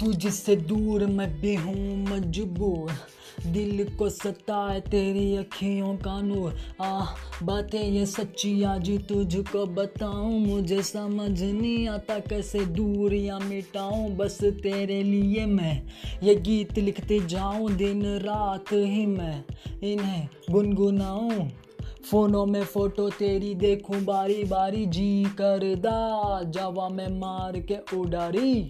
तुझसे दूर मैं भी हूँ मजबूर। दिल को सताए तेरी अखियों का नूर। आ बातें ये सच्ची आज तुझको बताऊँ। मुझे समझ नहीं आता कैसे दूर या मिटाऊँ। बस तेरे लिए मैं ये गीत लिखते जाऊँ। दिन रात ही मैं इन्हें गुनगुनाऊँ। फोनों में फ़ोटो तेरी देखूँ। बारी बारी जी कर दा। जावा मैं मार के उडारी।